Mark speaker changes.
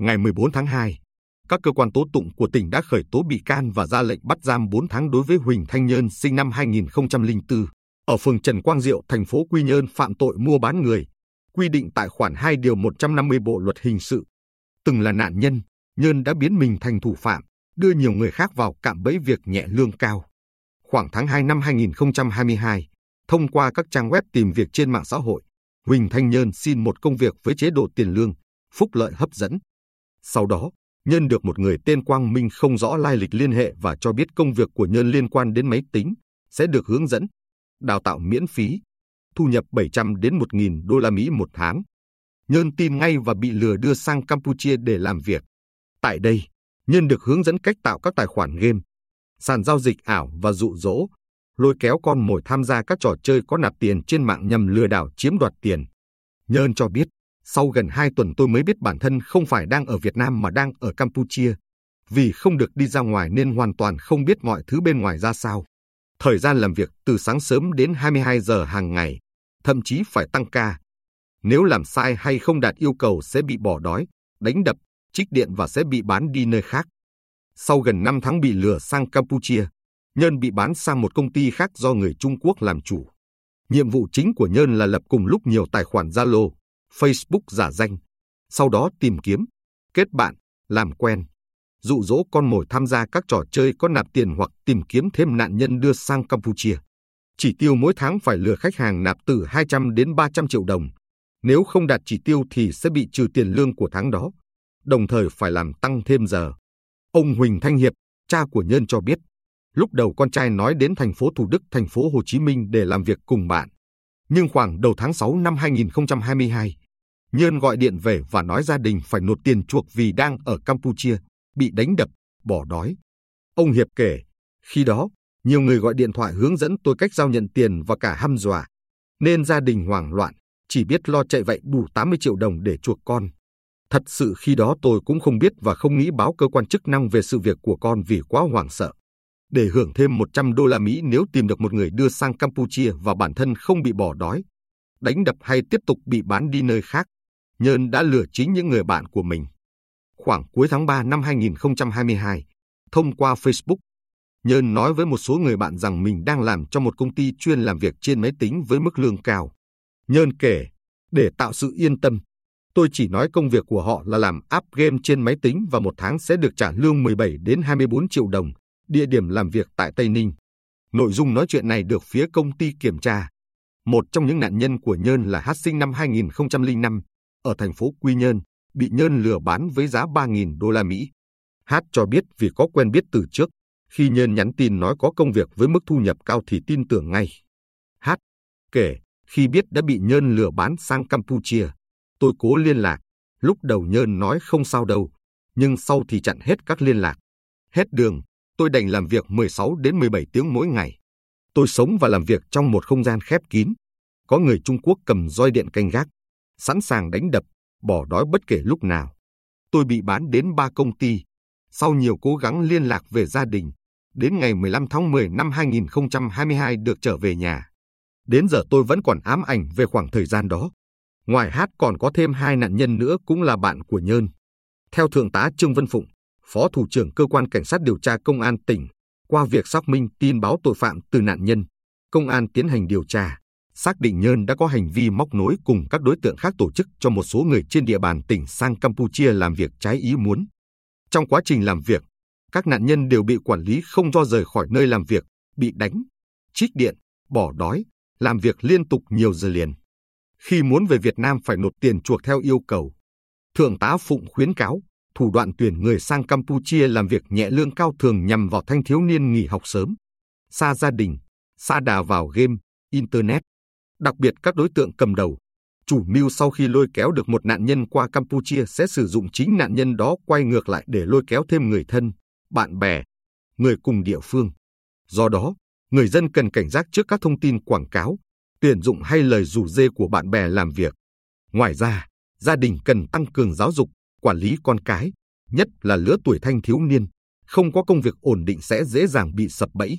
Speaker 1: Ngày 14 tháng 2, các cơ quan tố tụng của tỉnh đã khởi tố bị can và ra lệnh bắt giam 4 tháng đối với Huỳnh Thanh Nhơn sinh năm 2004 ở phường Trần Quang Diệu, thành phố Quy Nhơn phạm tội mua bán người, quy định tại khoản 2 điều 150 Bộ luật hình sự. Từng là nạn nhân, Nhơn đã biến mình thành thủ phạm, đưa nhiều người khác vào cạm bẫy việc nhẹ lương cao. Khoảng tháng 2 năm 2022, thông qua các trang web tìm việc trên mạng xã hội, Huỳnh Thanh Nhơn xin một công việc với chế độ tiền lương, phúc lợi hấp dẫn. Sau đó, Nhân được một người tên Quang Minh không rõ lai lịch liên hệ và cho biết công việc của Nhân liên quan đến máy tính, sẽ được hướng dẫn, đào tạo miễn phí, thu nhập 700 đến 1.000 đô la Mỹ một tháng. Nhân tin ngay và bị lừa đưa sang Campuchia để làm việc. Tại đây, Nhân được hướng dẫn cách tạo các tài khoản game, sàn giao dịch ảo và dụ dỗ, lôi kéo con mồi tham gia các trò chơi có nạp tiền trên mạng nhằm lừa đảo chiếm đoạt tiền. nhân cho biết, sau gần 2 tuần tôi mới biết bản thân không phải đang ở Việt Nam mà đang ở Campuchia. Vì không được đi ra ngoài nên hoàn toàn không biết mọi thứ bên ngoài ra sao. Thời gian làm việc từ sáng sớm đến 22 giờ hàng ngày, thậm chí phải tăng ca. Nếu làm sai hay không đạt yêu cầu sẽ bị bỏ đói, đánh đập, trích điện và sẽ bị bán đi nơi khác. Sau gần 5 tháng bị lừa sang Campuchia, Nhân bị bán sang một công ty khác do người Trung Quốc làm chủ. Nhiệm vụ chính của Nhân là lập cùng lúc nhiều tài khoản Zalo, Facebook giả danh, sau đó tìm kiếm, kết bạn, làm quen, dụ dỗ con mồi tham gia các trò chơi có nạp tiền hoặc tìm kiếm thêm nạn nhân đưa sang Campuchia. Chỉ tiêu mỗi tháng phải lừa khách hàng nạp từ 200 đến 300 triệu đồng. Nếu không đạt chỉ tiêu thì sẽ bị trừ tiền lương của tháng đó, đồng thời phải làm tăng thêm giờ. Ông Huỳnh Thanh Hiệp, cha của Nhân cho biết, lúc đầu con trai nói đến thành phố Thủ Đức, thành phố Hồ Chí Minh để làm việc cùng bạn. Nhưng khoảng đầu tháng 6 năm 2022, Nhơn gọi điện về và nói gia đình phải nộp tiền chuộc vì đang ở Campuchia, bị đánh đập, bỏ đói. Ông Hiệp kể, khi đó, nhiều người gọi điện thoại hướng dẫn tôi cách giao nhận tiền và cả hăm dọa. Nên gia đình hoảng loạn, chỉ biết lo chạy vậy đủ 80 triệu đồng để chuộc con. Thật sự khi đó tôi cũng không biết và không nghĩ báo cơ quan chức năng về sự việc của con vì quá hoảng sợ. Để hưởng thêm 100 đô la Mỹ nếu tìm được một người đưa sang Campuchia và bản thân không bị bỏ đói, đánh đập hay tiếp tục bị bán đi nơi khác, Nhơn đã lừa chính những người bạn của mình. Khoảng cuối tháng 3 năm 2022, thông qua Facebook, Nhơn nói với một số người bạn rằng mình đang làm cho một công ty chuyên làm việc trên máy tính với mức lương cao. Nhơn kể, để tạo sự yên tâm, tôi chỉ nói công việc của họ là làm app game trên máy tính và một tháng sẽ được trả lương 17 đến 24 triệu đồng, địa điểm làm việc tại Tây Ninh. Nội dung nói chuyện này được phía công ty kiểm tra. Một trong những nạn nhân của Nhơn là Hát sinh năm 2005, ở thành phố Quy Nhơn, bị Nhơn lừa bán với giá 3.000 đô la Mỹ. Hát cho biết vì có quen biết từ trước, khi Nhơn nhắn tin nói có công việc với mức thu nhập cao thì tin tưởng ngay. Hát kể, khi biết đã bị Nhơn lừa bán sang Campuchia, tôi cố liên lạc. Lúc đầu Nhơn nói không sao đâu, nhưng sau thì chặn hết các liên lạc. Hết đường, tôi đành làm việc 16 đến 17 tiếng mỗi ngày. Tôi sống và làm việc trong một không gian khép kín. Có người Trung Quốc cầm roi điện canh gác, sẵn sàng đánh đập, bỏ đói bất kể lúc nào. Tôi bị bán đến ba công ty. Sau nhiều cố gắng liên lạc về gia đình, đến ngày 15 tháng 10 năm 2022 được trở về nhà. Đến giờ tôi vẫn còn ám ảnh về khoảng thời gian đó. Ngoài hát còn có thêm hai nạn nhân nữa cũng là bạn của Nhơn. Theo Thượng tá Trương Vân Phụng, Phó Thủ trưởng Cơ quan Cảnh sát điều tra Công an tỉnh, qua việc xác minh tin báo tội phạm từ nạn nhân, công an tiến hành điều tra, xác định Nhơn đã có hành vi móc nối cùng các đối tượng khác tổ chức cho một số người trên địa bàn tỉnh sang Campuchia làm việc trái ý muốn. Trong quá trình làm việc, các nạn nhân đều bị quản lý không cho rời khỏi nơi làm việc, bị đánh, trích điện, bỏ đói, làm việc liên tục nhiều giờ liền. Khi muốn về Việt Nam phải nộp tiền chuộc theo yêu cầu. Thượng tá Phụng khuyến cáo, thủ đoạn tuyển người sang Campuchia làm việc nhẹ lương cao thường nhằm vào thanh thiếu niên nghỉ học sớm, xa gia đình, xa đà vào game, Internet. Đặc biệt các đối tượng cầm đầu, chủ mưu sau khi lôi kéo được một nạn nhân qua Campuchia sẽ sử dụng chính nạn nhân đó quay ngược lại để lôi kéo thêm người thân, bạn bè, người cùng địa phương. Do đó, người dân cần cảnh giác trước các thông tin quảng cáo, tuyển dụng hay lời rủ dê của bạn bè làm việc. Ngoài ra, gia đình cần tăng cường giáo dục, quản lý con cái, nhất là lứa tuổi thanh thiếu niên, không có công việc ổn định sẽ dễ dàng bị sập bẫy.